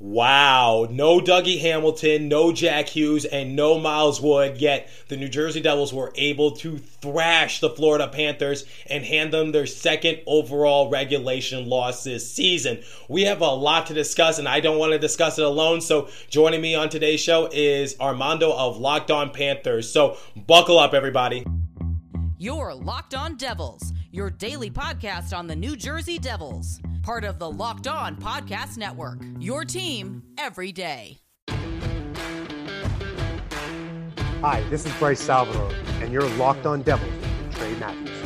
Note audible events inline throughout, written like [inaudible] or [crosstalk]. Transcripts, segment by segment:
Wow, no Dougie Hamilton, no Jack Hughes, and no Miles Wood, yet the New Jersey Devils were able to thrash the Florida Panthers and hand them their second overall regulation loss this season. We have a lot to discuss, and I don't want to discuss it alone, so joining me on today's show is Armando of Locked On Panthers. So buckle up, everybody. You're Locked On Devils, your daily podcast on the New Jersey Devils part of the Locked On Podcast Network. Your team every day. Hi, this is Bryce Salvador, and you're Locked On Devils with Trey Matthews.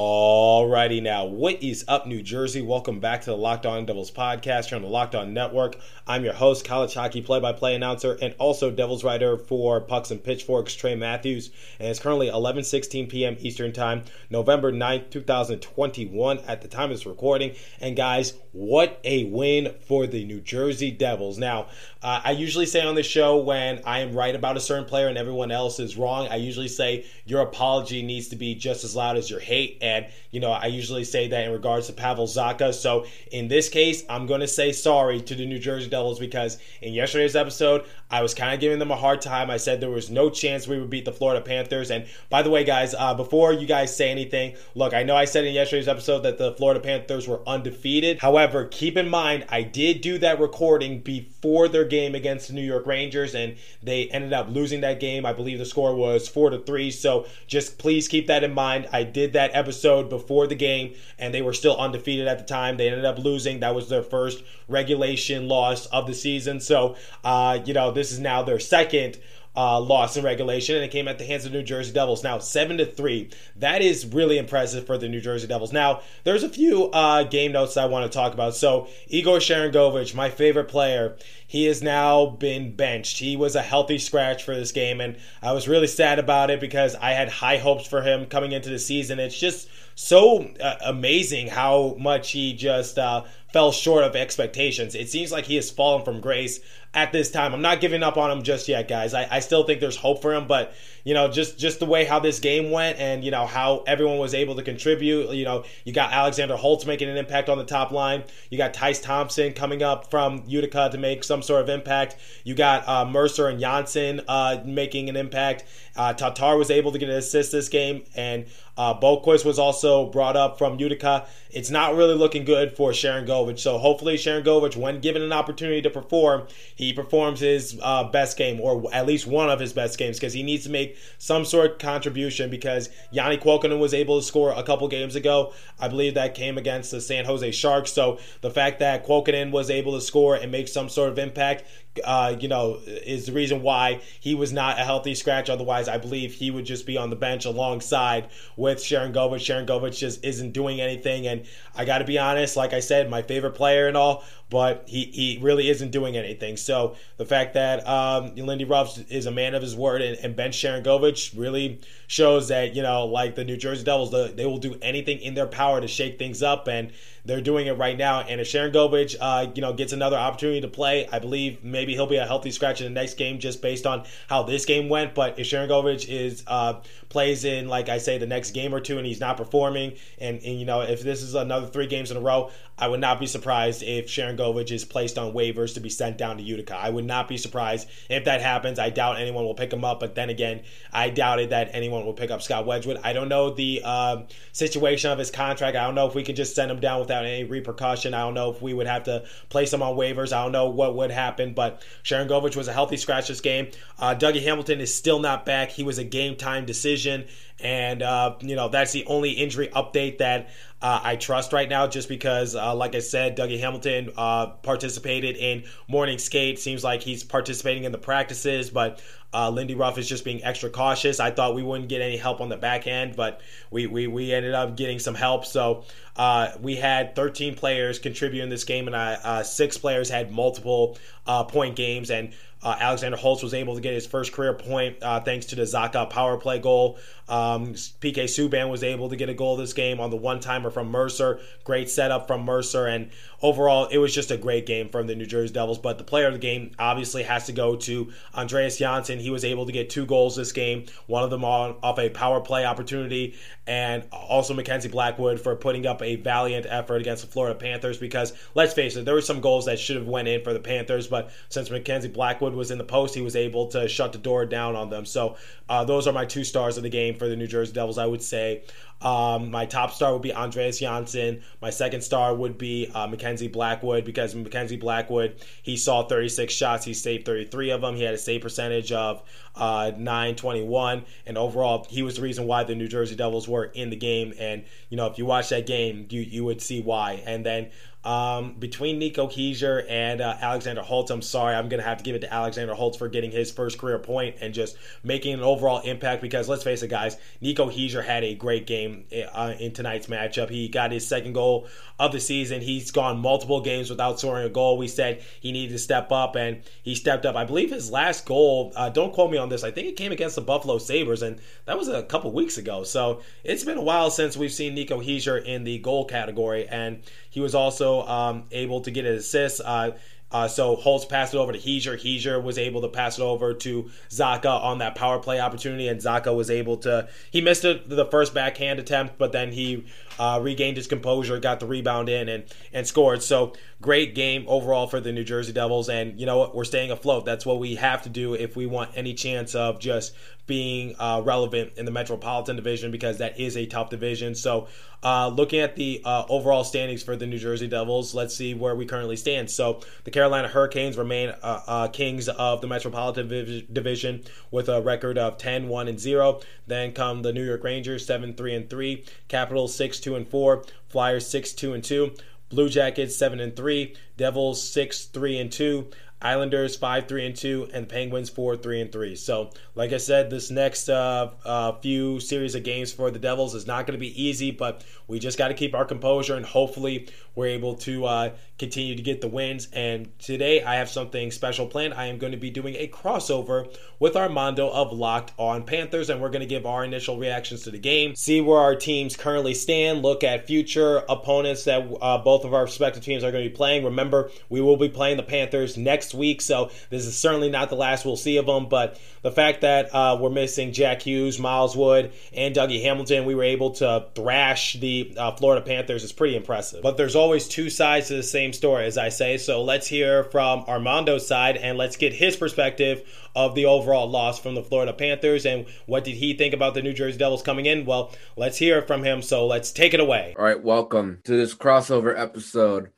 Alrighty now, what is up, New Jersey? Welcome back to the Locked On Devils podcast here on the Locked On Network. I'm your host, college hockey play-by-play announcer, and also Devils writer for Pucks and Pitchforks, Trey Matthews. And it's currently 11:16 p.m. Eastern Time, November 9th, 2021, at the time of this recording. And guys, what a win for the New Jersey Devils! Now, uh, I usually say on the show when I am right about a certain player and everyone else is wrong, I usually say your apology needs to be just as loud as your hate. And, you know, I usually say that in regards to Pavel Zacha. So in this case, I'm going to say sorry to the New Jersey Devils because in yesterday's episode, I was kind of giving them a hard time. I said there was no chance we would beat the Florida Panthers. And by the way, guys, uh, before you guys say anything, look, I know I said in yesterday's episode that the Florida Panthers were undefeated. However, keep in mind, I did do that recording before their game against the New York Rangers, and they ended up losing that game. I believe the score was four to three. So just please keep that in mind. I did that episode before the game, and they were still undefeated at the time. They ended up losing. That was their first regulation loss of the season. So, uh, you know, this is now their second uh, loss in regulation, and it came at the hands of the New Jersey Devils. Now seven to three. That is really impressive for the New Jersey Devils. Now there's a few uh, game notes I want to talk about. So Igor Sharangovich, my favorite player, he has now been benched. He was a healthy scratch for this game, and I was really sad about it because I had high hopes for him coming into the season. It's just so uh, amazing how much he just uh, fell short of expectations. It seems like he has fallen from grace at this time. I'm not giving up on him just yet, guys. I, I still think there's hope for him, but you know, just just the way how this game went and you know how everyone was able to contribute. You know, you got Alexander Holtz making an impact on the top line. You got Tyce Thompson coming up from Utica to make some sort of impact. You got uh, Mercer and Johnsson uh, making an impact. Uh, Tatar was able to get an assist this game, and uh, Boqvist was also brought up from Utica. It's not really looking good for Sharangovich. So hopefully Sharangovich, when given an opportunity to perform, he performs his uh, best game or at least one of his best games because he needs to make some sort of contribution because Janne Kuokkanen was able to score a couple games ago. I believe that came against the San Jose Sharks. So the fact that Kuokkanen was able to score and make some sort of impact uh, you know, is the reason why he was not a healthy scratch. Otherwise, I believe he would just be on the bench alongside with Sharangovich. Sharon Govich just isn't doing anything. And I got to be honest, like I said, my favorite player and all, but he, he really isn't doing anything. So the fact that um, Lindy Ruffs is a man of his word and, and Sharon Sharangovich really shows that, you know, like the New Jersey Devils, the, they will do anything in their power to shake things up. And they're doing it right now. And if Sharangovich, uh, you know, gets another opportunity to play, I believe maybe he'll be a healthy scratch in the next game just based on how this game went. But if Sharangovich is uh, plays in, like I say, the next game or two and he's not performing, and, and you know, if this is another three games in a row, I would not be surprised if Sharangovich is placed on waivers to be sent down to Utica. I would not be surprised if that happens. I doubt anyone will pick him up, but then again, I doubted that anyone will pick up Scott Wedgewood. I don't know the uh, situation of his contract. I don't know if we can just send him down without any repercussion. I don't know if we would have to place him on waivers. I don't know what would happen, but Sharangovich was a healthy scratch this game. Uh, Dougie Hamilton is still not back. He was a game time decision. And, uh, you know, that's the only injury update that uh, I trust right now just because, uh, like I said, Dougie Hamilton uh, participated in morning skate. Seems like he's participating in the practices, but uh, Lindy Ruff is just being extra cautious. I thought we wouldn't get any help on the back end, but we, we, we ended up getting some help. So uh, we had 13 players contribute in this game, and uh, six players had multiple point games. And uh, Alexander Holtz was able to get his first career point uh, thanks to the Zacha power play goal. Um, PK Subban was able to get a goal this game on the one timer from Mercer. Great setup from Mercer. And overall, it was just a great game from the New Jersey Devils. But the player of the game obviously has to go to Andreas Johnsson. He was able to get two goals this game, one of them on, off a power play opportunity, and also Mackenzie Blackwood for putting up a valiant effort against the Florida Panthers. Because let's face it, there were some goals that should have went in for the Panthers, but since Mackenzie Blackwood was in the post, he was able to shut the door down on them. So uh, those are my two stars of the game for the New Jersey Devils. I would say um, my top star would be Andreas Johnsson. My second star would be uh, Mackenzie Blackwood because Mackenzie Blackwood, he saw 36 shots, he saved 33 of them. He had a save percentage of uh, 921, and overall, he was the reason why the New Jersey Devils were in the game. And you know, if you watch that game, you you would see why. And then um, between Nico Hischier and uh, Alexander Holtz, I'm sorry, I'm going to have to give it to Alexander Holtz for getting his first career point and just making an overall impact. Because let's face it, guys, Nico Hischier had a great game uh, in tonight's matchup. He got his second goal of the season. He's gone multiple games without scoring a goal. We said he needed to step up, and he stepped up. I believe his last goal, uh, don't quote me on this, I think it came against the Buffalo Sabres, and that was a couple weeks ago. So it's been a while since we've seen Nico Hischier in the goal category, and he was also um, able to get an assist. Uh, uh, so Holtz passed it over to Hischier. Hischier was able to pass it over to Zacha on that power play opportunity, and Zacha was able to. He missed it, the first backhand attempt, but then he uh, regained his composure, got the rebound in, and and scored. So great game overall for the New Jersey Devils. And you know what? We're staying afloat. That's what we have to do if we want any chance of just being uh, relevant in the Metropolitan Division because that is a tough division. So, uh, looking at the uh, overall standings for the New Jersey Devils, let's see where we currently stand. So, the Carolina Hurricanes remain uh, uh, kings of the Metropolitan Division with a record of 10 1 and 0. Then come the New York Rangers 7 3 and 3, Capitals 6 2 and 4, Flyers 6 2 and 2. Blue Jackets seven and three, Devils six three and two, Islanders five three and two, and Penguins four three and three. So, like I said, this next uh, uh, few series of games for the Devils is not going to be easy, but we just got to keep our composure, and hopefully, we're able to uh, continue to get the wins. And today, I have something special planned. I am going to be doing a crossover with Armando of Locked On Panthers, and we're going to give our initial reactions to the game, see where our teams currently stand, look at future opponents that uh, both of our respective teams are going to be playing. Remember, we will be playing the Panthers next next week. So this is certainly not the last we'll see of them. But the fact that uh, we're missing Jack Hughes, Miles Wood, and Dougie Hamilton, we were able to thrash the uh, Florida Panthers is pretty impressive. But there's always two sides to the same story, as I say. So let's hear from Armando's side and let's get his perspective of the overall loss from the Florida Panthers and what did he think about the New Jersey Devils coming in? Well, let's hear from him. So let's take it away. All right, welcome to this crossover episode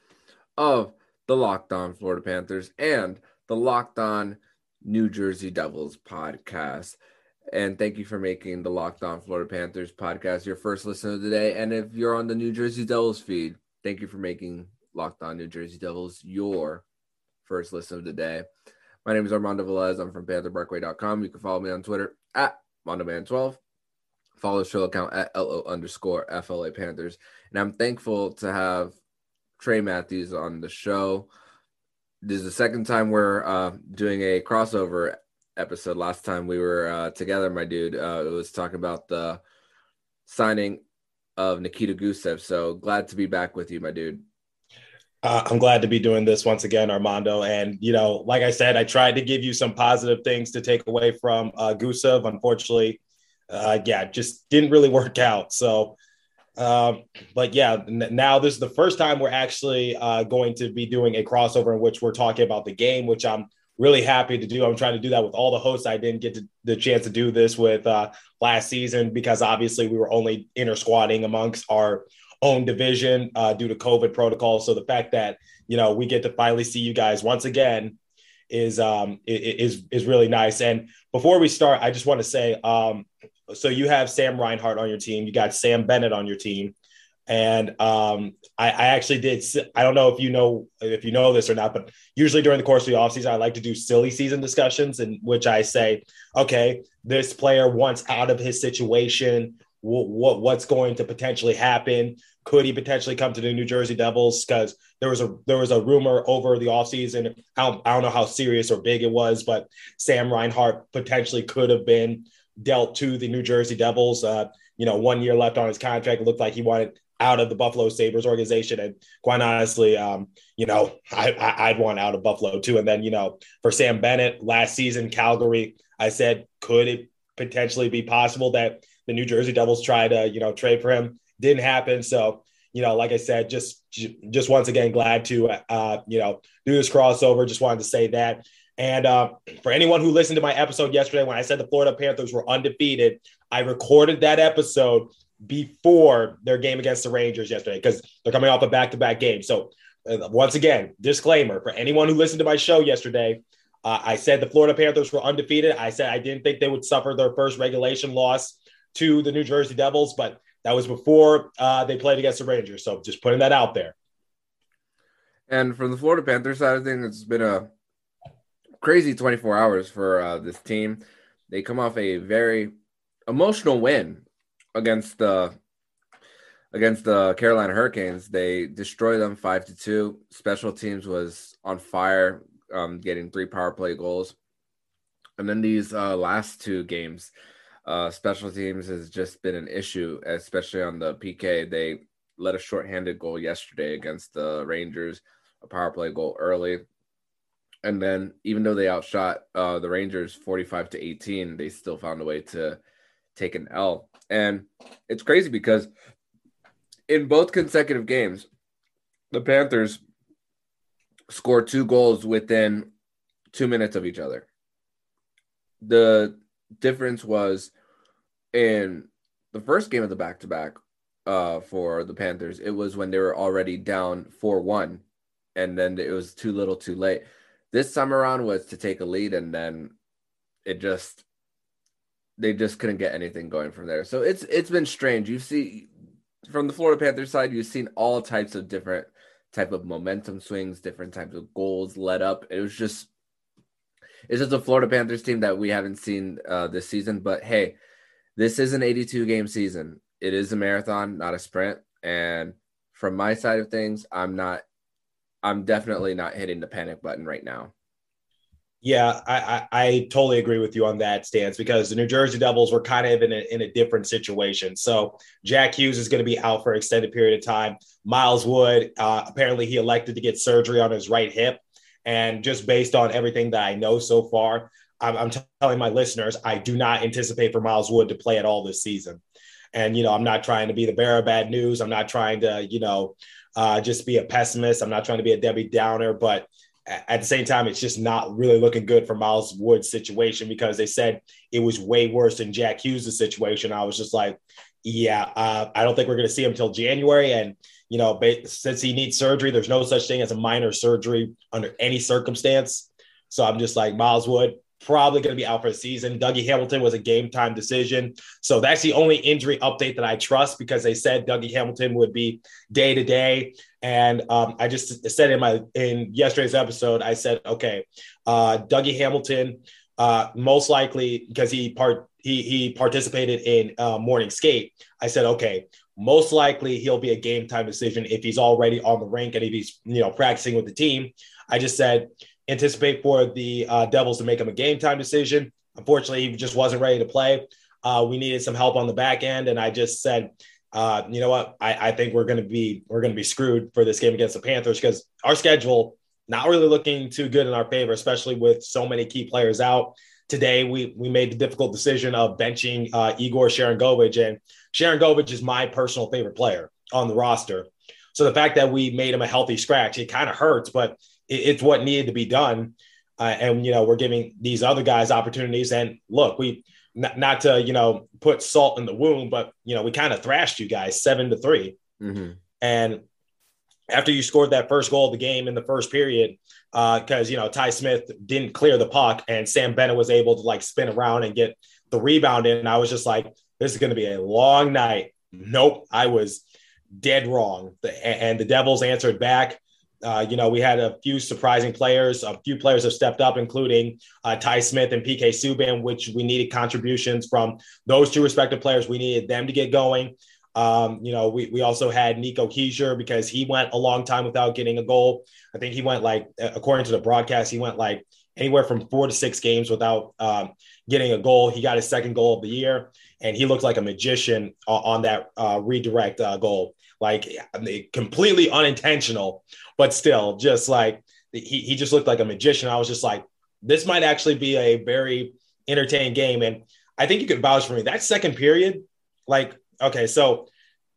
of the Locked On Florida Panthers and the Locked On New Jersey Devils podcast. And thank you for making the Locked On Florida Panthers podcast your first listen of the day. And if you're on the New Jersey Devils feed, thank you for making Locked On New Jersey Devils your first listen of the day. My name is Armando Velez. I'm from PantherBarkway.com. You can follow me on Twitter at MondoMan12. Follow the show account at LO underscore FLA Panthers. And I'm thankful to have Trey Matthews on the show. This is the second time we're uh, doing a crossover episode. Last time we were uh, together, my dude, uh, it was talking about the signing of Nikita Gusev. So glad to be back with you, my dude. Uh, I'm glad to be doing this once again, Armando. And, you know, like I said, I tried to give you some positive things to take away from uh, Gusev. Unfortunately, uh, yeah, just didn't really work out. So um, but yeah, now this is the first time we're actually uh, going to be doing a crossover in which we're talking about the game, which I'm really happy to do. I'm trying to do that with all the hosts. I didn't get to, the chance to do this with uh, last season because obviously we were only inter squatting amongst our own division uh, due to COVID protocol. So the fact that you know we get to finally see you guys once again is um, is is really nice. And before we start, I just want to say um, so you have Sam Reinhart on your team. You got Sam Bennett on your team. And um, I, I, actually did. I don't know if you know if you know this or not, but usually during the course of the offseason, I like to do silly season discussions in which I say, okay, this player wants out of his situation. What, what what's going to potentially happen? Could he potentially come to the New Jersey Devils? Because there was a there was a rumor over the offseason. I don't, I don't know how serious or big it was, but Sam Reinhart potentially could have been dealt to the New Jersey Devils. Uh, you know, one year left on his contract. It looked like he wanted out of the Buffalo Sabres organization. And quite honestly, um, you know, I, would want out of Buffalo too. And then, you know, for Sam Bennett last season, Calgary, I said, could it potentially be possible that the New Jersey Devils try to, you know, trade for him? Didn't happen. So, you know, like I said, just just once again, glad to, uh, you know, do this crossover. Just wanted to say that. And uh, for anyone who listened to my episode yesterday when I said the Florida Panthers were undefeated, I recorded that episode before their game against the Rangers yesterday because they're coming off a back to back game. So, uh, once again, disclaimer for anyone who listened to my show yesterday, uh, I said the Florida Panthers were undefeated. I said I didn't think they would suffer their first regulation loss to the New Jersey Devils, but that was before uh, they played against the Rangers. So, just putting that out there. And from the Florida Panthers side of things, it's been a crazy 24 hours for uh, this team. They come off a very emotional win against the against the Carolina Hurricanes. They destroyed them five to two. Special teams was on fire, um, getting three power play goals. And then these uh, last two games, uh, special teams has just been an issue, especially on the PK. They let a shorthanded goal yesterday against the Rangers, a power play goal early. And then, even though they outshot uh, the Rangers 45 to 18, they still found a way to take an L. And it's crazy because in both consecutive games, the Panthers scored two goals within two minutes of each other. The difference was in the first game of the back to back for the Panthers, it was when they were already down 4 1, and then it was too little too late. This summer around was to take a lead, and then it just they just couldn't get anything going from there. So it's it's been strange. You see from the Florida Panthers side, you've seen all types of different type of momentum swings, different types of goals led up. It was just it's just a Florida Panthers team that we haven't seen uh, this season. But hey, this is an 82 game season. It is a marathon, not a sprint. And from my side of things, I'm not. I'm definitely not hitting the panic button right now. Yeah, I, I, I, totally agree with you on that stance because the New Jersey Devils were kind of in a, in a different situation. So Jack Hughes is going to be out for an extended period of time. Miles Wood, uh, apparently he elected to get surgery on his right hip. And just based on everything that I know so far, I'm, I'm telling my listeners, I do not anticipate for Miles Wood to play at all this season. And, you know, I'm not trying to be the bearer of bad news. I'm not trying to, you know, uh, just be a pessimist. I'm not trying to be a Debbie Downer, but – at the same time, it's just not really looking good for Miles Wood's situation because they said it was way worse than Jack Hughes' situation. I was just like, yeah, uh, I don't think we're going to see him until January. And, you know, since he needs surgery, there's no such thing as a minor surgery under any circumstance. So I'm just like, Miles Wood, probably going to be out for the season. Dougie Hamilton was a game time decision. So that's the only injury update that I trust because they said Dougie Hamilton would be day to day. And um, I just said in my in yesterday's episode, I said, okay, uh, Dougie Hamilton, uh, most likely because he part he he participated in uh, morning skate. I said, okay, most likely he'll be a game time decision if he's already on the rink and if he's you know practicing with the team. I just said anticipate for the uh, Devils to make him a game time decision. Unfortunately, he just wasn't ready to play. Uh, we needed some help on the back end, and I just said, uh, you know what? I, I think we're going to be we're going to be screwed for this game against the Panthers because our schedule not really looking too good in our favor, especially with so many key players out. Today, we we made the difficult decision of benching uh, Igor Sharangovich, and Sharangovich is my personal favorite player on the roster. So the fact that we made him a healthy scratch, it kind of hurts, but it's what needed to be done. Uh, and you know, we're giving these other guys opportunities. And look, we not, not to you know put salt in the wound, but you know, we kind of thrashed you guys seven to 3 mm-hmm. And after you scored that first goal of the game in the first period, because uh, you know Ty Smith didn't clear the puck, and Sam Bennett was able to like spin around and get the rebound in. I was just like, this is going to be a long night. Nope, I was dead wrong. And the Devils answered back. Uh, you know, we had a few surprising players. A few players have stepped up, including uh, Ty Smith and PK Subban, which we needed contributions from those two respective players. We needed them to get going. Um, you know, we, we also had Nico Hischier because he went a long time without getting a goal. I think he went like, according to the broadcast, he went like anywhere from four to six games without um, getting a goal. He got his second goal of the year, and he looked like a magician on that uh, redirect uh, goal like completely unintentional, but still just like he, he just looked like a magician. I was just like, this might actually be a very entertaining game. And I think you could vouch for me. That second period, like, okay, so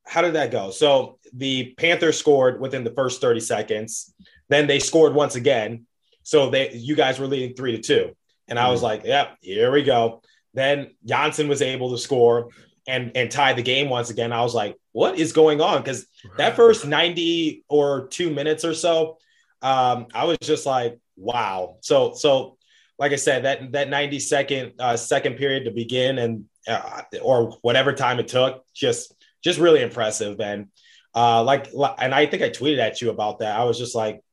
how did that go? So the Panthers scored within the first 30 seconds. Then they scored once again. So they you guys were leading three to two. And I was mm-hmm. like, yep, yeah, here we go. Then Johnsson was able to score and and tie the game once again. I was like, what is going on? Because that first 90 or two minutes or so, um, I was just like, wow. So so like I said, that that 90 second uh, second period to begin and uh, or whatever time it took, just just really impressive. And uh, like and I think I tweeted at you about that. I was just like,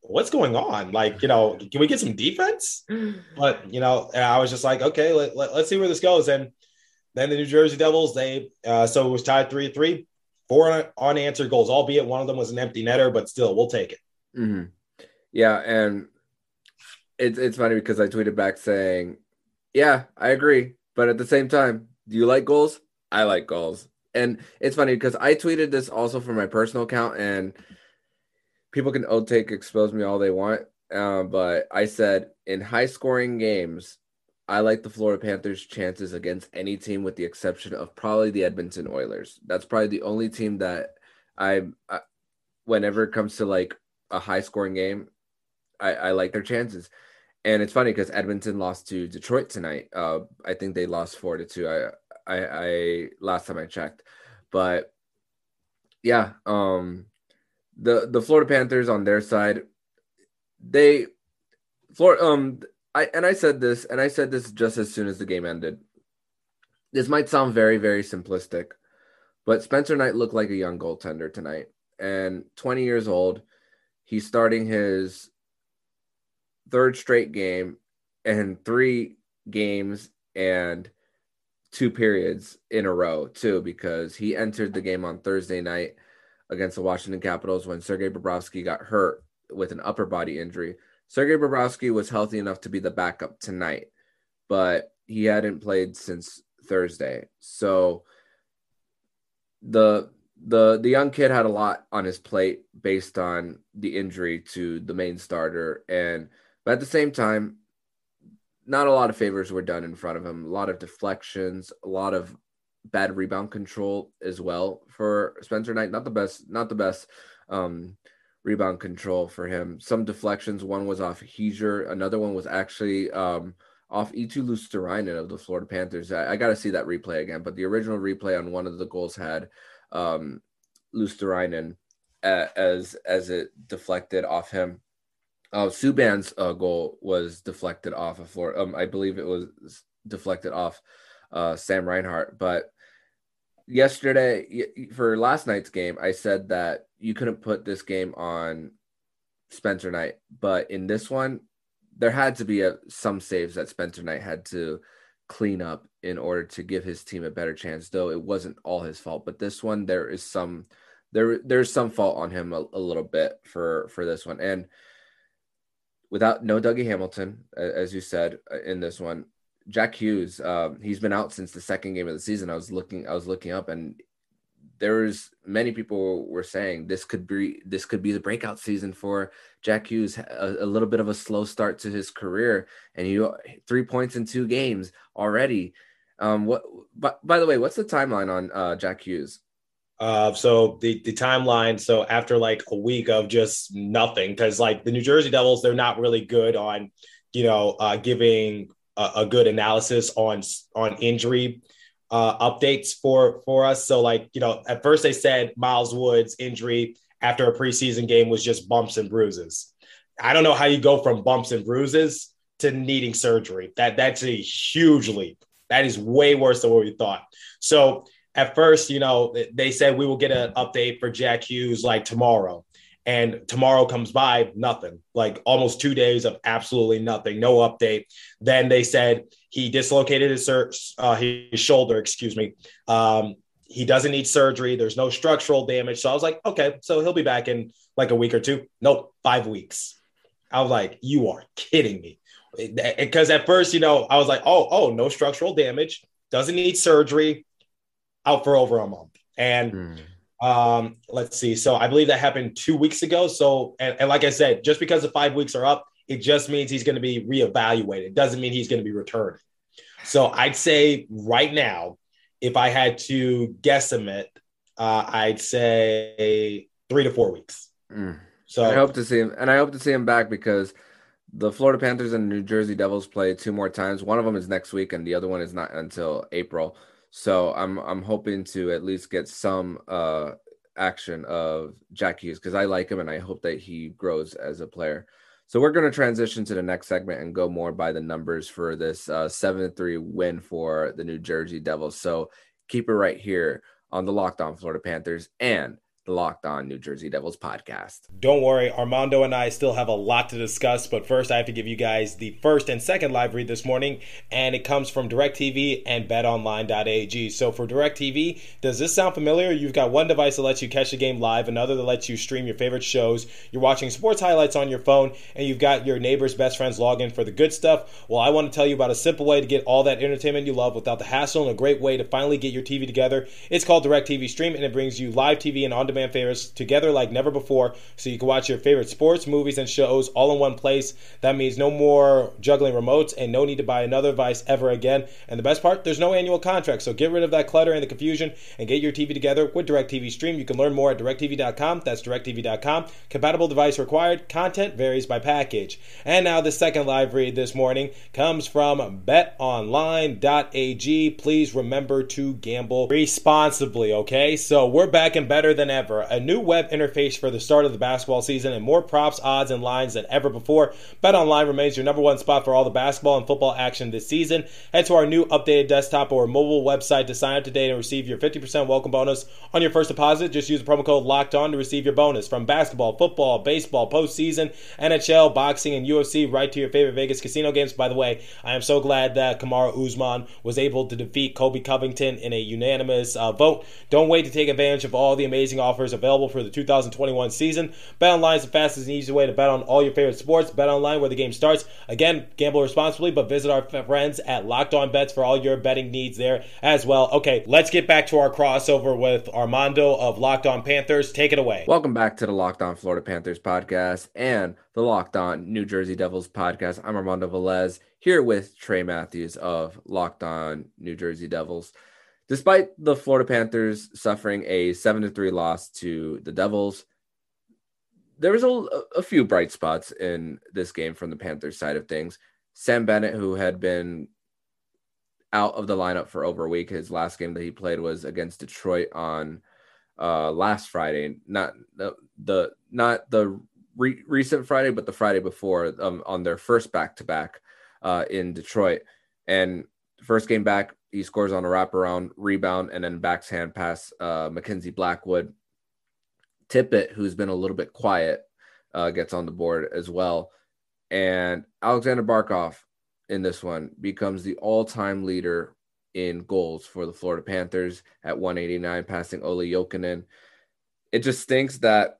what's going on? Like, you know, can we get some defense? [sighs] But you know, and I was just like, okay, let, let, us see where this goes. And then the New Jersey Devils, they uh, so it was tied three three, four unanswered goals, albeit one of them was an empty netter, but still, we'll take it. Mm-hmm. Yeah, and it's it's funny because I tweeted back saying, "Yeah, I agree," but at the same time, do you like goals? I like goals, and it's funny because I tweeted this also from my personal account, and people can old take expose me all they want, uh, but I said in high scoring games, I like the Florida Panthers' chances against any team with the exception of probably the Edmonton Oilers. That's probably the only team that I, I whenever it comes to like a high scoring game, I, I like their chances. And it's funny because Edmonton lost to Detroit tonight. Uh, I think they lost four to two. I, I, I last time I checked, but yeah, um, the the Florida Panthers on their side, they, Florida, um, I and I said this, and I said this just as soon as the game ended. This might sound very, very simplistic, but Spencer Knight looked like a young goaltender tonight, and 20 years old. He's starting his third straight game and three games and two periods in a row too because he entered the game on Thursday night against the Washington Capitals when Sergei Bobrovsky got hurt with an upper body injury. Sergei Bobrovsky was healthy enough to be the backup tonight, but he hadn't played since Thursday. So the the the young kid had a lot on his plate based on the injury to the main starter and but at the same time, not a lot of favors were done in front of him. A lot of deflections, a lot of bad rebound control as well for Spencer Knight. Not the best, not the best um, rebound control for him. Some deflections. One was off Hischier. Another one was actually um, off Eetu Luostarinen of the Florida Panthers. I, I got to see that replay again. But the original replay on one of the goals had um, Luostarinen as as it deflected off him. Uh, Subban's uh, goal was deflected off of floor. Um, I believe it was deflected off uh, Sam Reinhart. But yesterday, for last night's game, I said that you couldn't put this game on Spencer Knight. But in this one, there had to be a, some saves that Spencer Knight had to clean up in order to give his team a better chance. Though it wasn't all his fault. But this one, there is some there there's some fault on him a, a little bit for for this one and without no Dougie Hamilton, as you said uh, in this one. Jack Hughes, um, he's been out since the second game of the season. I was looking, I was looking up, and there's many people were saying this could be this could be the breakout season for Jack Hughes. A, a little bit of a slow start to his career, and you three points in two games already. Um, what? But by the way, what's the timeline on uh, Jack Hughes? Uh, so the the timeline. So after like a week of just nothing, because like the New Jersey Devils, they're not really good on, you know, uh, giving a, good analysis on on injury uh, updates for for us. So like you know, at first they said Miles Woods injury after a preseason game was just bumps and bruises. I don't know how you go from bumps and bruises to needing surgery. That that's a huge leap. That is way worse than what we thought. So at first, you know, they said we will get an update for Jack Hughes like tomorrow. And tomorrow comes by, nothing, like almost two days of absolutely nothing, no update. Then they said he dislocated his, uh, his shoulder, excuse me. Um, he doesn't need surgery. There's no structural damage. So I was like, okay, so he'll be back in like a week or two. Nope, five weeks. I was like, you are kidding me. Because at first, you know, I was like, oh, oh, no structural damage, doesn't need surgery out for over a month. And mm. Um, let's see. So I believe that happened two weeks ago. So, and, and like I said, just because the five weeks are up, it just means he's going to be reevaluated. It doesn't mean he's going to be returned. So I'd say right now, if I had to guesstimate, uh, I'd say three to four weeks. Mm. So I hope to see him, and I hope to see him back because the Florida Panthers and New Jersey Devils play two more times. One of them is next week, and the other one is not until April. So I'm I'm hoping to at least get some uh, action of Jack Hughes because I like him and I hope that he grows as a player. So we're going to transition to the next segment and go more by the numbers for this uh, seven three win for the New Jersey Devils. So keep it right here on the Locked On Florida Panthers and Locked On New Jersey Devils podcast. Don't worry, Armando and I still have a lot to discuss, but first I have to give you guys the first and second live read this morning, and it comes from DirecTV and betonline.ag. So for DirecTV, does this sound familiar? You've got one device that lets you catch the game live, another that lets you stream your favorite shows. You're watching sports highlights on your phone, and you've got your neighbor's best friends log in for the good stuff. Well, I want to tell you about a simple way to get all that entertainment you love without the hassle and a great way to finally get your TV together. It's called DirecTV Stream, and it brings you live TV and on-demand favorites together like never before so you can watch your favorite sports, movies, and shows all in one place. That means no more juggling remotes and no need to buy another device ever again. And the best part, there's no annual contract. So get rid of that clutter and the confusion and get your TV together with DirecTV Stream. You can learn more at directv.com. That's directv.com. Compatible device required. Content varies by package. And now the second live read this morning comes from betonline.ag. Please remember to gamble responsibly, okay? So we're back and better than ever. A new web interface for the start of the basketball season and more props, odds, and lines than ever before. BetOnline remains your number one spot for all the basketball and football action this season. Head to our new updated desktop or mobile website to sign up today and receive your 50% welcome bonus on your first deposit. Just use the promo code LOCKED ON to receive your bonus from basketball, football, baseball, postseason, NHL, boxing, and UFC right to your favorite Vegas casino games. By the way, I am so glad that Kamaru Usman was able to defeat Colby Covington in a unanimous uh, vote. Don't wait to take advantage of all the amazing offers available for the 2021 season. BetOnline is the fastest and easiest way to bet on all your favorite sports. Bet online where the game starts. Again, gamble responsibly, but visit our friends at Locked On Bets for all your betting needs there as well. Okay, let's get back to our crossover with Armando of Locked On Panthers. Take it away. Welcome back to the Locked On Florida Panthers podcast and the Locked On New Jersey Devils podcast. I'm Armando Velez here with Trey Matthews of Locked On New Jersey Devils. Despite the Florida Panthers suffering a 7 to 3 loss to the Devils, there was a, a few bright spots in this game from the Panthers side of things. Sam Bennett, who had been out of the lineup for over a week, his last game that he played was against Detroit on uh, last Friday, not the, the not the re- recent Friday, but the Friday before um, on their first back to back in Detroit. And first game back, he scores on a wraparound rebound and then backhand pass uh, Mackenzie Blackwood. Tippett, who's been a little bit quiet, uh, gets on the board as well. And Alexander Barkov in this one becomes the all time leader in goals for the Florida Panthers at 189, passing Olli Jokinen. It just stinks that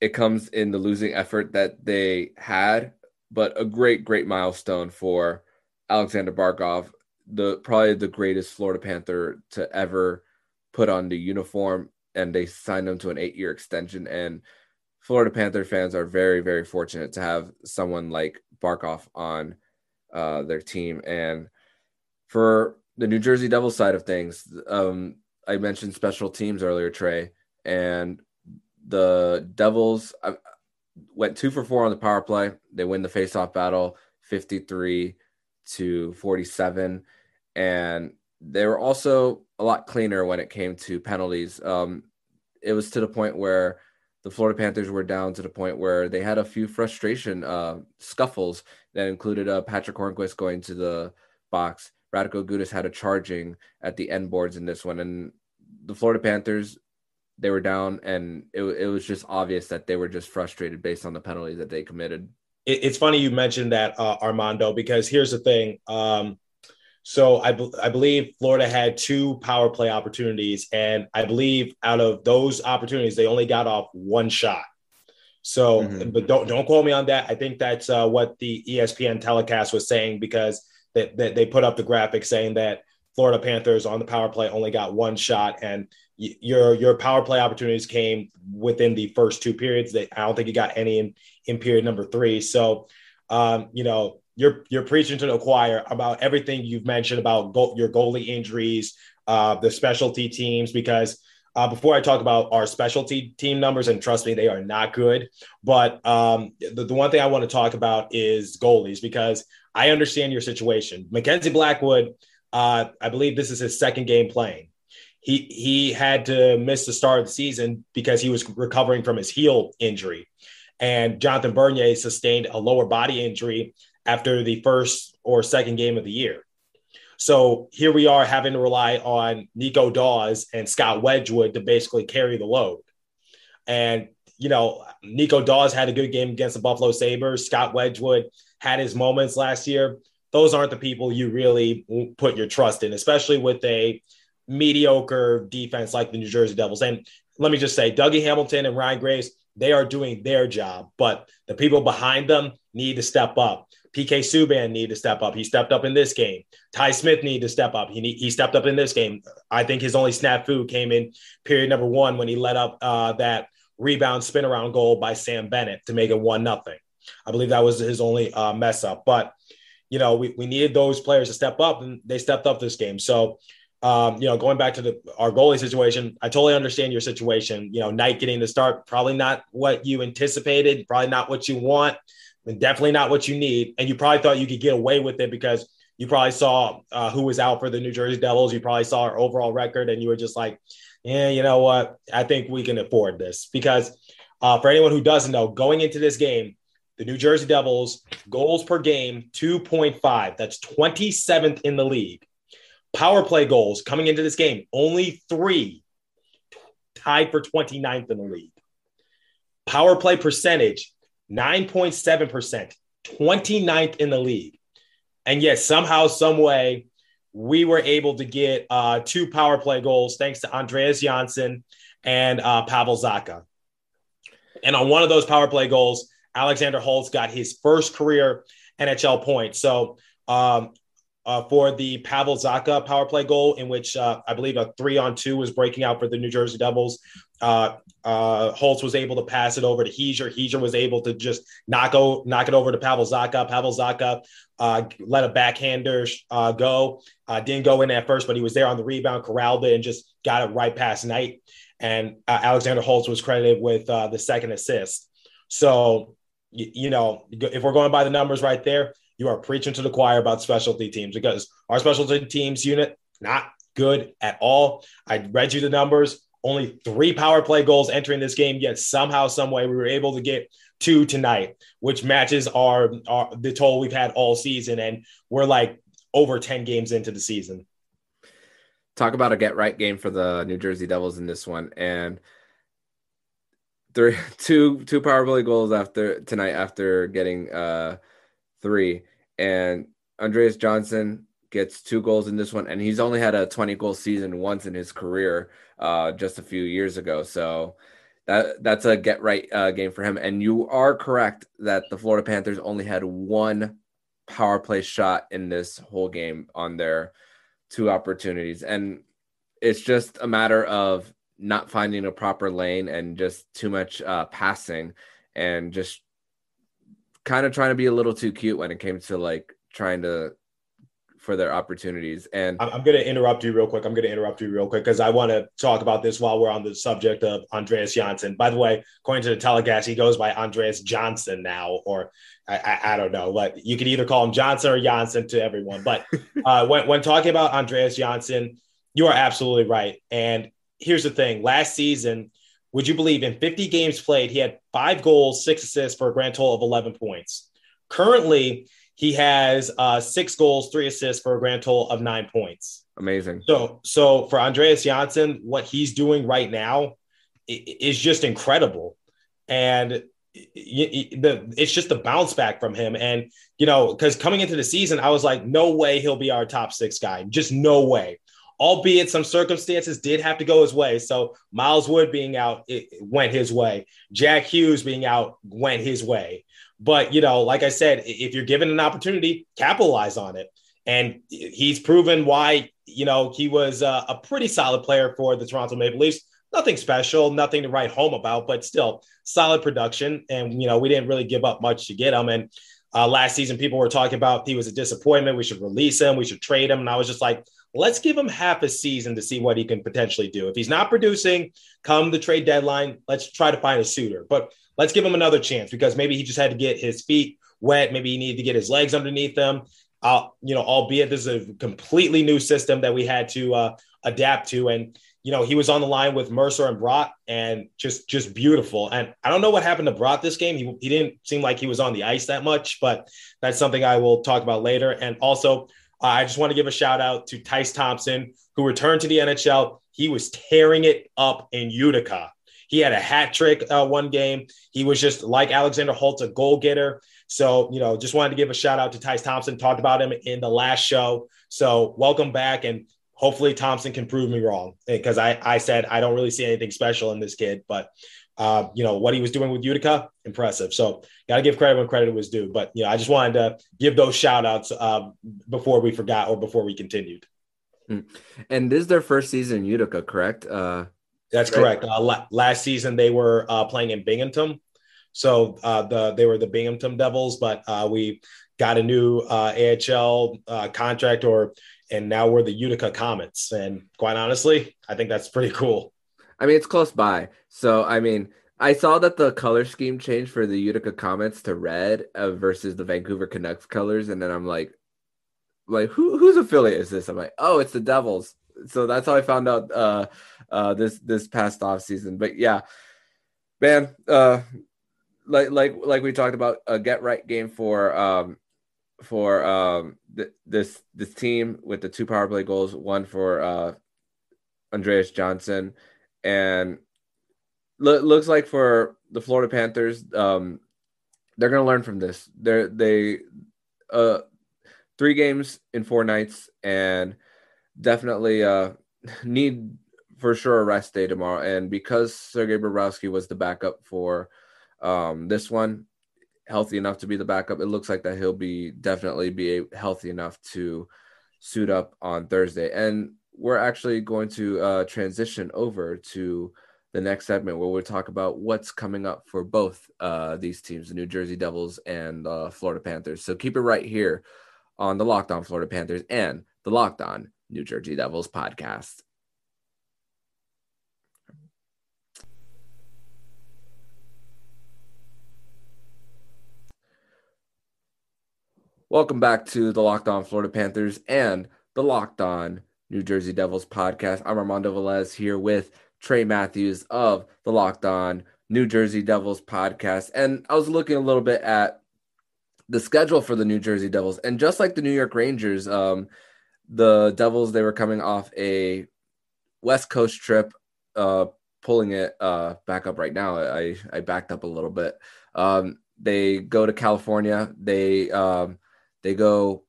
it comes in the losing effort that they had, but a great, great milestone for Alexander Barkov, the probably the greatest Florida Panther to ever put on the uniform, and they signed him to an eight-year extension. And Florida Panther fans are very, very fortunate to have someone like Barkov on uh, their team. And for the New Jersey Devils side of things, um, I mentioned special teams earlier, Trey, and the Devils uh, went two for four on the power play. They win the faceoff battle 53 to 47. And they were also a lot cleaner when it came to penalties. Um, it was to the point where the Florida Panthers were down to the point where they had a few frustration uh, scuffles that included uh, Patric Hornqvist going to the box. Radko Gudas had a charging at the end boards in this one. And the Florida Panthers, they were down, and it, it was just obvious that they were just frustrated based on the penalties that they committed. It's funny you mentioned that, uh, Armando, because here's the thing. Um, so I, I believe Florida had two power play opportunities, and I believe out of those opportunities, they only got off one shot. So, mm-hmm. but don't don't quote me on that. I think that's uh, what the ESPN telecast was saying because they, they, they put up the graphic saying that Florida Panthers on the power play only got one shot, and your your power play opportunities came within the first two periods. They, I don't think you got any in, in period number three. So, um, you know, you're you're preaching to the choir about everything you've mentioned about your goalie injuries, uh, the specialty teams, because uh, before I talk about our specialty team numbers, and trust me, they are not good. But um, the, the one thing I want to talk about is goalies because I understand your situation. Mackenzie Blackwood, uh, I believe this is his second game playing. He he had to miss the start of the season because he was recovering from his heel injury, and Jonathan Bernier sustained a lower body injury after the first or second game of the year. So here we are having to rely on Nico Daws and Scott Wedgewood to basically carry the load. And, you know, Nico Daws had a good game against the Buffalo Sabres. Scott Wedgewood had his moments last year. Those aren't the people you really put your trust in, especially with a mediocre defense like the New Jersey Devils. And let me just say, Dougie Hamilton and Ryan Graves, they are doing their job, but the people behind them need to step up. PK Subban need to step up. He stepped up in this game. Ty Smith need to step up. He need, he stepped up in this game. I think his only snap snafu came in period number one when he let up uh, that rebound spin around goal by Sam Bennett to make it one nothing. I believe that was his only uh, mess up. But you know, we, we needed those players to step up, and they stepped up this game. So, um, you know, going back to the our goalie situation, I totally understand your situation. You know, Knight getting the start, probably not what you anticipated, probably not what you want and definitely not what you need. And you probably thought you could get away with it because you probably saw uh, who was out for the New Jersey Devils. You probably saw our overall record, and you were just like, "Yeah, you know what? I think we can afford this." Because uh, for anyone who doesn't know, going into this game, the New Jersey Devils goals per game 2.5. That's 27th in the league. Power play goals coming into this game only three, tied for 29th in the league. Power play percentage 9.7%, 29th in the league. And yet, somehow, some way, we were able to get uh, two power play goals thanks to Andreas Johnsson and uh, Pavel Zacha. And on one of those power play goals, Alexander Holtz got his first career NHL point. So um, uh, for the Pavel Zacha power play goal, in which uh, I believe a three on two was breaking out for the New Jersey Devils. Uh, uh, Holtz was able to pass it over to Hischier. Hischier was able to just knock, o- knock it over to Pavel Zacha. Pavel Zacha uh, let a backhander uh, go. Uh, didn't go in at first, but he was there on the rebound, corralled it, and just got it right past Knight. And uh, Alexander Holtz was credited with uh, the second assist. So, you know, if we're going by the numbers right there, you are preaching to the choir about specialty teams because our specialty teams unit not good at all. I read you the numbers only three power play goals entering this game, yet somehow, some way, we were able to get two tonight, which matches our, our the total we've had all season, and we're like over ten games into the season. Talk about a get right game for the New Jersey Devils in this one, and three, [laughs] two, two power play goals after tonight after getting uh three, and Andreas Johnson gets two goals in this one, and he's only had a 20 goal season once in his career, uh, just a few years ago. So that that's a get right uh, game for him. And you are correct that the Florida Panthers only had one power play shot in this whole game on their two opportunities, and it's just a matter of not finding a proper lane and just too much uh, passing and just kind of trying to be a little too cute when it came to like trying to for their opportunities. And I'm going to interrupt you real quick. I'm going to interrupt you real quick because I want to talk about this while we're on the subject of Andreas Johnsson. By the way, according to the telecast, he goes by Andreas Johnson now, or I, I, I don't know, but you can either call him Johnson or Johnson to everyone. But [laughs] uh, when, when talking about Andreas Johnsson, you are absolutely right. And here's the thing last season, would you believe in 50 games played, he had five goals, six assists for a grand total of 11 points. Currently, he has uh, six goals, three assists for a grand total of nine points. Amazing. So, so for Andreas Johnsson, what he's doing right now is just incredible, and it's just the bounce back from him. And you know, because coming into the season, I was like, no way he'll be our top six guy. Just no way. Albeit some circumstances did have to go his way. So Miles Wood being out, it went his way. Jack Hughes being out went his way. But, you know, like I said, if you're given an opportunity, capitalize on it. And he's proven why, you know, he was a, a pretty solid player for the Toronto Maple Leafs. Nothing special, nothing to write home about, but still solid production. And, you know, we didn't really give up much to get him. And uh, last season, people were talking about he was a disappointment. We should release him. We should trade him. And I was just like, let's give him half a season to see what he can potentially do. If he's not producing, come the trade deadline, let's try to find a suitor. But let's give him another chance because maybe he just had to get his feet wet. Maybe he needed to get his legs underneath him. Uh, you know, albeit this is a completely new system that we had to uh, adapt to. And you know, he was on the line with Mercer and Bratt and just just beautiful. And I don't know what happened to Bratt this game. He, he didn't seem like he was on the ice that much, but that's something I will talk about later. And also, uh, I just want to give a shout out to Tyce Thompson, who returned to the NHL. He was tearing it up in Utica. He had a hat trick uh, one game. He was just like Alexander Holtz, a goal getter. So, you know, just wanted to give a shout out to Tyce Thompson. Talked about him in the last show. So, welcome back. And hopefully Thompson can prove me wrong because I, I said I don't really see anything special in this kid, but uh, you know what he was doing with Utica, impressive. So got to give credit when credit was due. But you know, I just wanted to give those shout outs uh, before we forgot or before we continued. Hmm. And this is their first season in Utica, correct? Uh, That's right? correct. Uh, la- last season they were uh, playing in Binghamton, so uh, the they were the Binghamton Devils, but uh, we got a new uh, AHL uh, contract or and now we're the Utica Comets. And quite honestly, I think that's pretty cool. I mean, it's close by. So, I mean, I saw that the color scheme changed for the Utica Comets to red uh, versus the Vancouver Canucks colors, and then I'm like, like who whose affiliate is this? I'm like, oh, it's the Devils. So that's how I found out uh, uh, this this past off season. But yeah, man, uh, like like like we talked about a get right game for um, for um, th- this this team with the two power play goals, one for uh, Andreas Johnsson, and lo- looks like for the Florida Panthers, um, they're to learn from this. They're they uh, three games in four nights, and definitely uh, [laughs] need for sure a rest day tomorrow. And because Sergei Bobrovsky was the backup for um, this one, healthy enough to be the backup. It looks like that he'll be definitely be healthy enough to suit up on Thursday. And we're actually going to uh, transition over to the next segment where we'll talk about what's coming up for both uh, these teams, the New Jersey Devils and uh, Florida Panthers. So keep it right here on the Locked On Florida Panthers and the Locked On New Jersey Devils podcast. Welcome back to the Locked On Florida Panthers and the Locked On New Jersey Devils podcast. I'm Armando Velez here with Trey Matthews of the Locked On New Jersey Devils podcast. And I was looking a little bit at the schedule for the New Jersey Devils. And just like the New York Rangers, um, the Devils, they were coming off a West Coast trip, uh, pulling it uh, back up right now. I, I backed up a little bit. Um, they go to California. They um, they go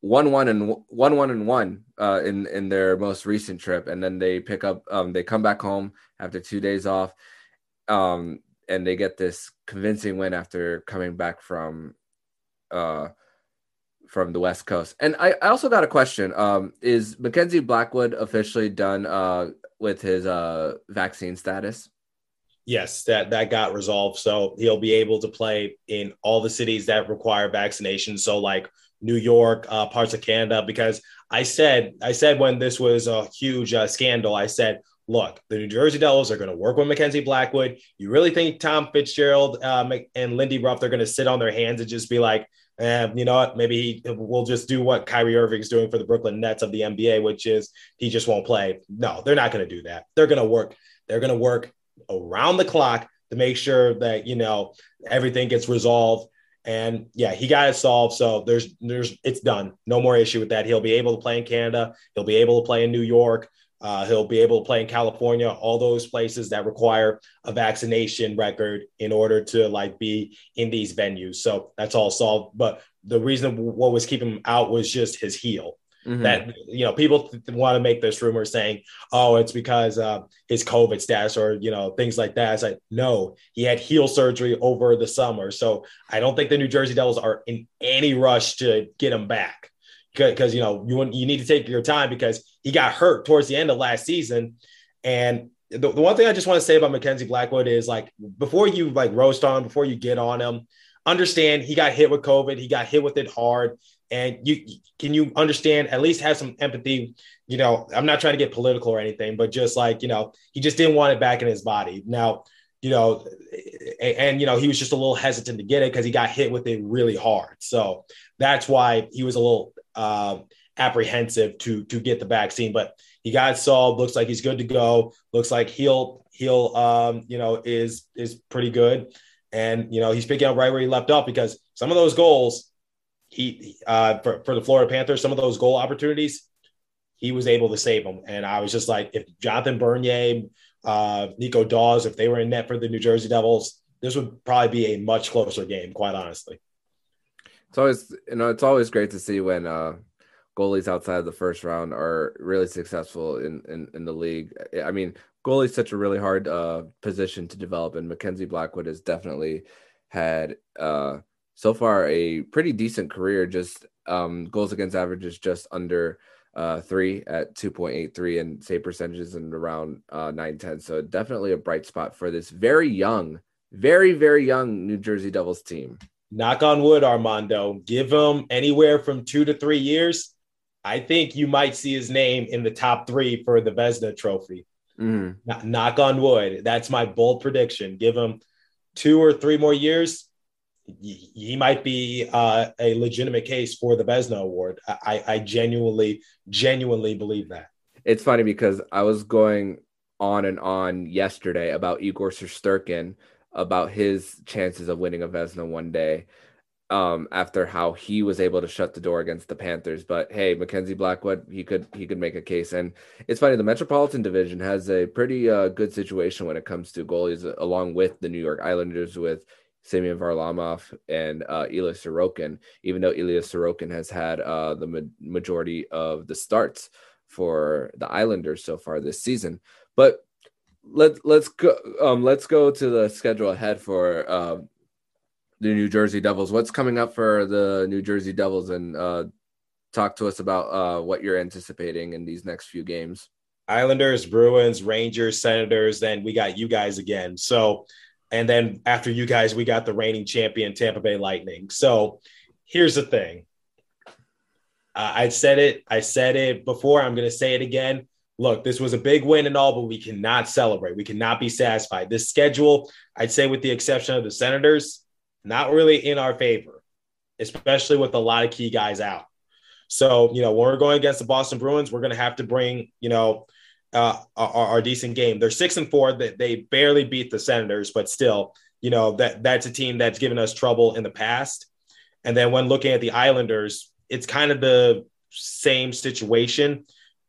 one one and one one and one uh, in in their most recent trip, and then they pick up. Um, they come back home after two days off, um, and they get this convincing win after coming back from uh, from the West Coast. And I, I also got a question: um, Is Mackenzie Blackwood officially done uh, with his uh, vaccine status? Yes, that that got resolved. So he'll be able to play in all the cities that require vaccination. So like New York, uh, parts of Canada. Because I said I said when this was a huge uh, scandal, I said, look, the New Jersey Devils are going to work with Mackenzie Blackwood. You really think Tom Fitzgerald um, and Lindy Ruff they're going to sit on their hands and just be like, eh, you know what? Maybe we'll just do what Kyrie Irving's doing for the Brooklyn Nets of the NBA, which is he just won't play. No, they're not going to do that. They're going to work. They're going to work around the clock to make sure that you know everything gets resolved. And yeah, he got it solved. So there's there's it's done. No more issue with that. He'll be able to play in Canada. He'll be able to play in New York. Uh, he'll be able to play in California, all those places that require a vaccination record in order to like be in these venues. So that's all solved. But the reason what was keeping him out was just his heel. Mm-hmm. That you know, people th- want to make this rumor saying, "Oh, it's because uh, his COVID status or you know things like that." It's like, no, he had heel surgery over the summer, so I don't think the New Jersey Devils are in any rush to get him back because you know you you need to take your time because he got hurt towards the end of last season, and the, the one thing I just want to say about Mackenzie Blackwood is like before you like roast on, before you get on him, understand he got hit with COVID, he got hit with it hard, and you can you understand at least have some empathy. You know, I'm not trying to get political or anything, but just like you know, he just didn't want it back in his body. Now, you know, and, and you know, he was just a little hesitant to get it because he got hit with it really hard. So that's why he was a little uh, apprehensive to to get the vaccine. But he got solved. Looks like he's good to go. Looks like he'll he'll um, you know is is pretty good, and you know he's picking up right where he left off because some of those goals he uh, for for the Florida Panthers, some of those goal opportunities he was able to save them, and I was just like, if Jonathan Bernier, uh, Nico Daws, if they were in net for the New Jersey Devils, this would probably be a much closer game, quite honestly. It's always you know it's always great to see when uh, goalies outside of the first round are really successful in in, in the league. I mean, goalie's such a really hard uh, position to develop, and Mackenzie Blackwood has definitely had uh, so far a pretty decent career. Just um, goals against average is just under uh, three at 2.83 and save percentages and around uh, 910. So definitely a bright spot for this very young, very, very young New Jersey Devils team. Knock on wood, Armando. Give him anywhere from two to three years. I think you might see his name in the top three for the Vezina Trophy. Mm-hmm. Knock on wood. That's my bold prediction. Give him two or three more years he might be uh, a legitimate case for the Vezina Award. I, I genuinely, genuinely believe that. It's funny because I was going on and on yesterday about Igor Shesterkin, about his chances of winning a Vezina one day um, after how he was able to shut the door against the Panthers. But hey, Mackenzie Blackwood, he could he could make a case. And it's funny, the Metropolitan Division has a pretty uh, good situation when it comes to goalies, along with the New York Islanders with Semyon Varlamov and uh, Ilya Sorokin, even though Ilya Sorokin has had uh, the ma- majority of the starts for the Islanders so far this season. But let let's go um, let's go to the schedule ahead for uh, the New Jersey Devils. What's coming up for the New Jersey Devils, and uh, talk to us about uh, what you're anticipating in these next few games. Islanders, Bruins, Rangers, Senators, then we got you guys again. So and then after you guys, we got the reigning champion Tampa Bay Lightning. So here's the thing. I said it. I said it before. I'm going to say it again. Look, this was a big win and all, but we cannot celebrate. We cannot be satisfied. This schedule, I'd say, with the exception of the Senators, not really in our favor, especially with a lot of key guys out. So, you know, when we're going against the Boston Bruins, we're going to have to bring, you know, uh, are, are, decent game. They're six and four. That they barely beat the Senators, but still, you know that that's a team that's given us trouble in the past. And then when looking at the Islanders, it's kind of the same situation.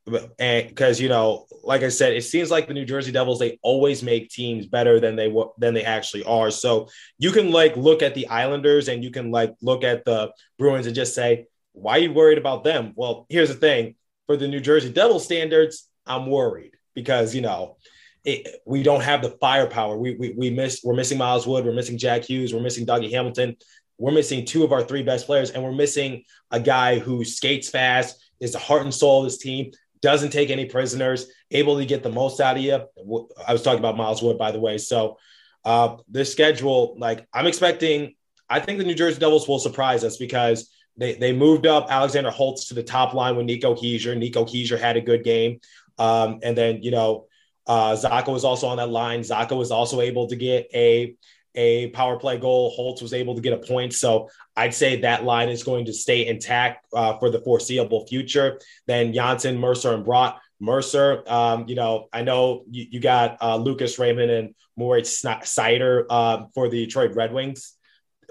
Because you know, like I said, it seems like the New Jersey Devils they always make teams better than they than they actually are. So you can like look at the Islanders and you can like look at the Bruins and just say, why are you worried about them? Well, here's the thing: for the New Jersey Devil standards, I'm worried because you know it, we don't have the firepower. We we we miss we're missing Miles Wood, we're missing Jack Hughes, we're missing Dougie Hamilton. We're missing two of our three best players, and we're missing a guy who skates fast, is the heart and soul of this team, doesn't take any prisoners, able to get the most out of you. I was talking about Miles Wood, by the way. So uh, this schedule, like I'm expecting, I think the New Jersey Devils will surprise us because they they moved up Alexander Holtz to the top line with Nico Hischier. Nico Hischier had a good game. Um, and then, you know, uh, Zacha was also on that line. Zacha was also able to get a a power play goal. Holtz was able to get a point. So I'd say that line is going to stay intact uh, for the foreseeable future. Then Johnsson, Mercer, and Bratt. Mercer, um, you know, I know you, you got uh, Lucas Raymond and Moritz Seider uh, for the Detroit Red Wings,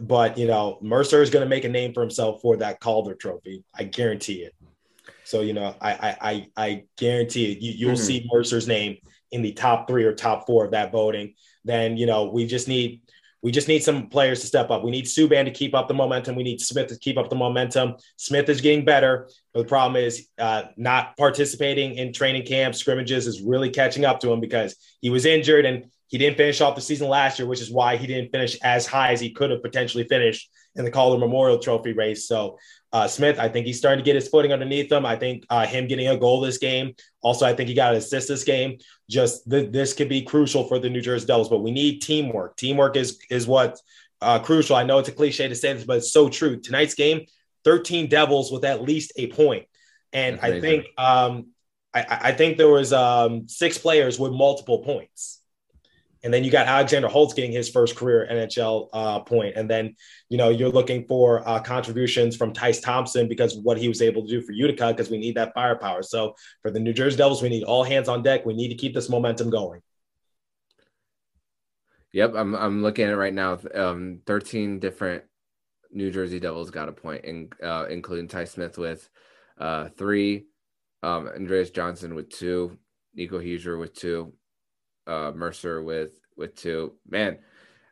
but you know, Mercer is going to make a name for himself for that Calder Trophy. I guarantee it. So you know, I I I, I guarantee it, you you'll mm-hmm. see Mercer's name in the top three or top four of that voting. Then you know we just need we just need some players to step up. We need Subban to keep up the momentum. We need Smith to keep up the momentum. Smith is getting better. But the problem is uh, not participating in training camp scrimmages is really catching up to him because he was injured and he didn't finish off the season last year, which is why he didn't finish as high as he could have potentially finished in the Calder Memorial Trophy race. So uh, Smith, I think he's starting to get his footing underneath him. I think uh, him getting a goal this game. Also, I think he got an assist this game. Just th- this could be crucial for the New Jersey Devils, but we need teamwork. Teamwork is is what uh, crucial. I know it's a cliche to say this, but it's so true. Tonight's game, 13 Devils with at least a point. And I think um, I, I, think there was um, six players with multiple points. And then you got Alexander Holtz getting his first career NHL uh, point. And then, you know, you're looking for uh, contributions from Tyce Thompson because what he was able to do for Utica because we need that firepower. So for the New Jersey Devils, we need all hands on deck. We need to keep this momentum going. Yep, I'm I'm looking at it right now. Um, 13 different New Jersey Devils got a point, in, uh, including Ty Smith with uh, three, um, Andreas Johnsson with two, Nico Hischier with two, uh, Mercer with with two. Man,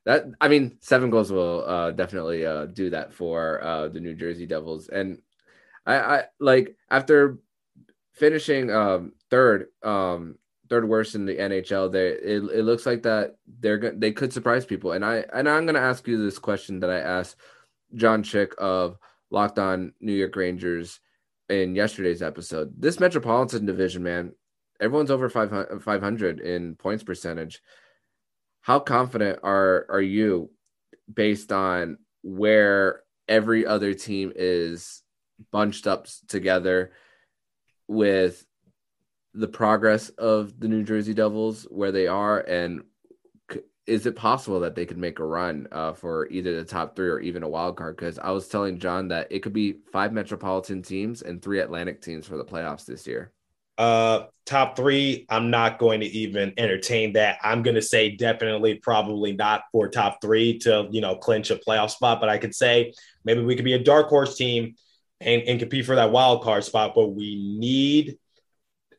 that I mean, seven goals will uh, definitely uh, do that for uh, the New Jersey Devils. And I, I like after finishing um, third, um, third worst in the NHL. They it, it looks like that they're they could surprise people. And I and I'm gonna ask you this question that I asked John Chick of Locked On New York Rangers in yesterday's episode. This Metropolitan Division, man, everyone's over 500, 500 in points percentage. How confident are are you based on where every other team is bunched up together with the progress of the New Jersey Devils, where they are, and is it possible that they could make a run uh, for either the top three or even a wild card? Because I was telling John that it could be five Metropolitan teams and three Atlantic teams for the playoffs this year. Uh, top three, I'm not going to even entertain that. I'm going to say definitely, probably not for top three to you know clinch a playoff spot. But I could say maybe we could be a dark horse team and, and compete for that wild card spot. But we need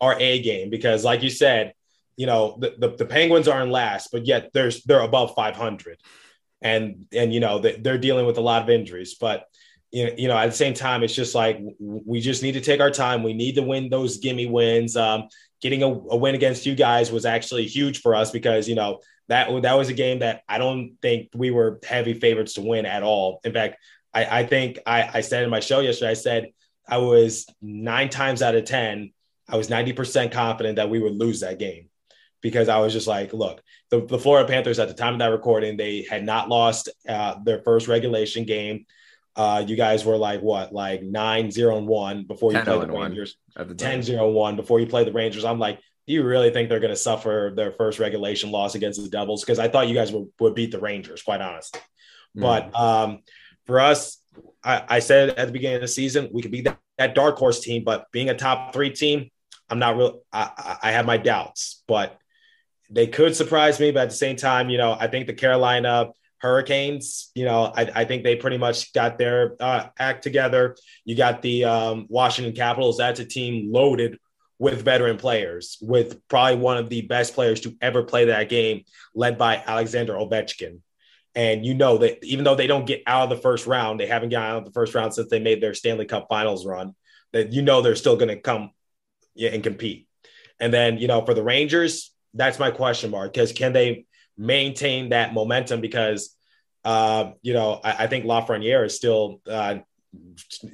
our A game because, like you said, you know the, the, the, Penguins are in last, but yet there's they're above 500, and and you know they're dealing with a lot of injuries. But you know, at the same time, it's just like we just need to take our time. We need to win those gimme wins. Um, getting a, a win against you guys was actually huge for us because you know that that was a game that I don't think we were heavy favorites to win at all. In fact, I, I think I, I said in my show yesterday, I said I was nine times out of ten I was 90% confident that we would lose that game because I was just like, look, the, the Florida Panthers at the time of that recording, they had not lost uh, their first regulation game. Uh, you guys were like what, like 9 0 and 1 before you played the Rangers, 10 0 1 before you played the Rangers. I'm like, do you really think they're going to suffer their first regulation loss against the Devils? Because I thought you guys would, would beat the Rangers, quite honestly. Mm. But um, for us, I, I, said at the beginning of the season, we could be that, that dark horse team, but being a top three team, I'm not real. I, I have my doubts, but they could surprise me. But at the same time, you know, I think the Carolina Hurricanes, you know, I, I think they pretty much got their uh, act together. You got the um, Washington Capitals. That's a team loaded with veteran players, with probably one of the best players to ever play that game, led by Alexander Ovechkin. And you know that even though they don't get out of the first round, they haven't gotten out of the first round since they made their Stanley Cup Finals run. That you know they're still going to come and compete. And then, you know, for the Rangers, that's my question mark because can they maintain that momentum? Because, uh, you know, I, I think Lafreniere is still, uh,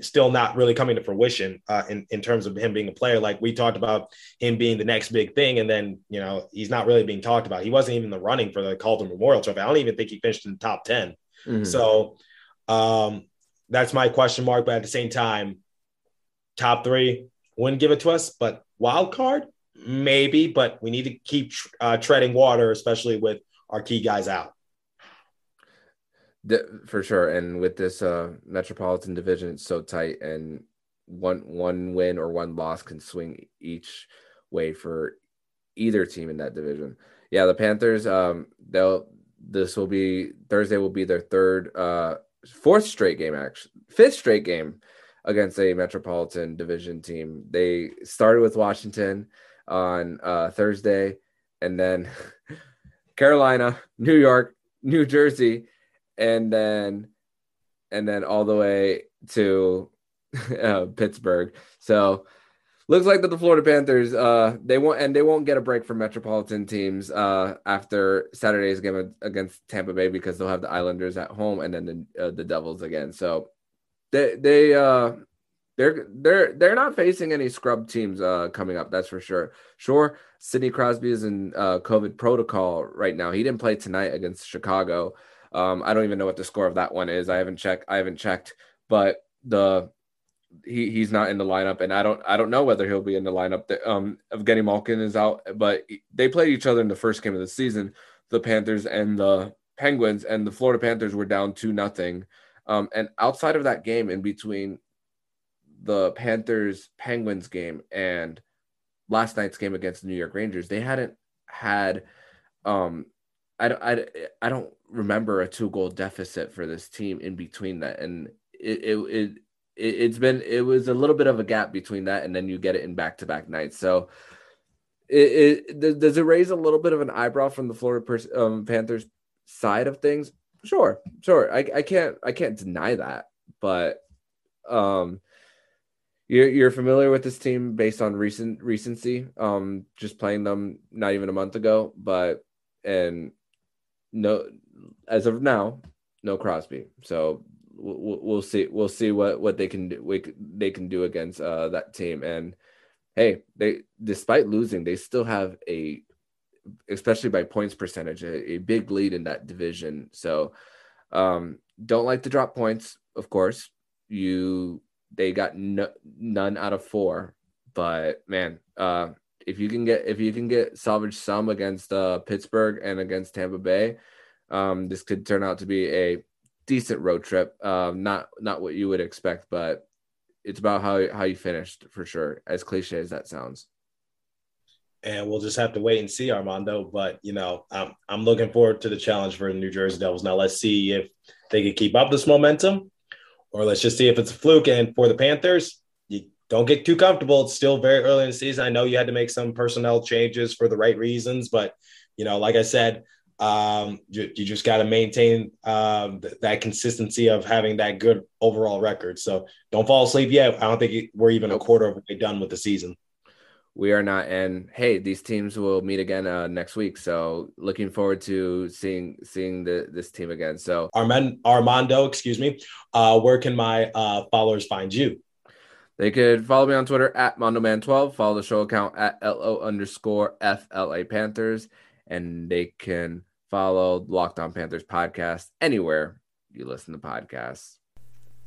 still not really coming to fruition uh, in, in terms of him being a player. Like we talked about him being the next big thing. And then, you know, he's not really being talked about. He wasn't even the running for the Calder Memorial Trophy. I don't even think he finished in the top 10. Mm-hmm. So um, that's my question mark. But at the same time, top three, wouldn't give it to us. But wild card, maybe. But we need to keep uh, treading water, especially with our key guys out. The, for sure, and with this uh, Metropolitan Division, it's so tight, and one one win or one loss can swing each way for either team in that division. Yeah, the Panthers. Um, they'll this will be Thursday. Will be their third, uh, fourth straight game, actually, fifth straight game against a Metropolitan Division team. They started with Washington on uh, Thursday, and then [laughs] Carolina, New York, New Jersey, and then and then all the way to [laughs] uh, Pittsburgh. So looks like that the Florida Panthers uh they won't and they won't get a break from metropolitan teams uh after Saturday's game against Tampa Bay because they'll have the Islanders at home and then the uh, the Devils again. So they they uh they're they're they're not facing any scrub teams uh coming up that's for sure sure sidney crosby is in uh covid protocol right now he didn't play tonight against chicago Um, I don't even know what the score of that one is. I haven't checked. I haven't checked, but the he he's not in the lineup, and I don't I don't know whether he'll be in the lineup. That, um, Evgeny Malkin is out, but they played each other in the first game of the season, the Panthers and the Penguins, and the Florida Panthers were down two nothing. Um, and outside of that game, in between the Panthers Penguins game and last night's game against the New York Rangers, they hadn't had um I, I, I don't remember a two goal deficit for this team in between that. And it, it, it it's been it was a little bit of a gap between that and then you get it in back to back nights. So it, it, does it raise a little bit of an eyebrow from the Florida pers- um, Panthers side of things? Sure sure. I, I can't I can't deny that. But um you're you're familiar with this team based on recent recency, um, just playing them not even a month ago, but and no, as of now, no Crosby. So we'll, we'll see we'll see what what they can do we, they can do against uh, that team. And hey, they despite losing, they still have a especially by points percentage a, a big lead in that division. So um, don't like to drop points, of course. You they got no, none out of four. But man, uh, if you can get if you can get salvage some against uh, Pittsburgh and against Tampa Bay, um, this could turn out to be a decent road trip. Um, not not what you would expect, but it's about how how you finished for sure. As cliche as that sounds. And we'll just have to wait and see, Armando. But you know, I'm I'm looking forward to the challenge for the New Jersey Devils. Now let's see if they can keep up this momentum or let's just see if it's a fluke. And for the Panthers, you don't get too comfortable. It's still very early in the season. I know you had to make some personnel changes for the right reasons, but you know, like I said, um, you, you just got to maintain um, th- that consistency of having that good overall record. So don't fall asleep yet. I don't think we're even a quarter of the way done with the season we are not and hey these teams will meet again uh, next week. So looking forward to seeing seeing the this team again. So Armand, armando excuse me uh where can my uh followers find you? They could follow me on twitter at mondoman12 follow the show account at lo underscore fla panthers and they can follow locked on panthers podcast anywhere you listen to podcasts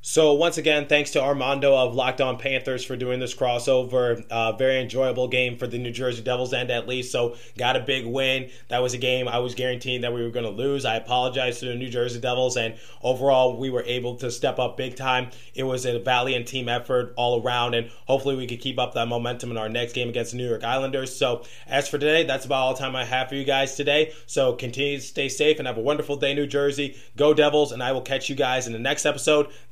so once again, thanks to Armando of Locked On Panthers for doing this crossover. Uh, very enjoyable game for the New Jersey Devils end at least. So got a big win. That was a game I was guaranteeing that we were going to lose. I apologize to the New Jersey Devils, and overall we were able to step up big time. It was a valiant team effort all around, and hopefully we could keep up that momentum in our next game against the New York Islanders. So as for today, that's about all time I have for you guys today. So continue to stay safe and have a wonderful day, New Jersey. Go Devils, and I will catch you guys in the next episode.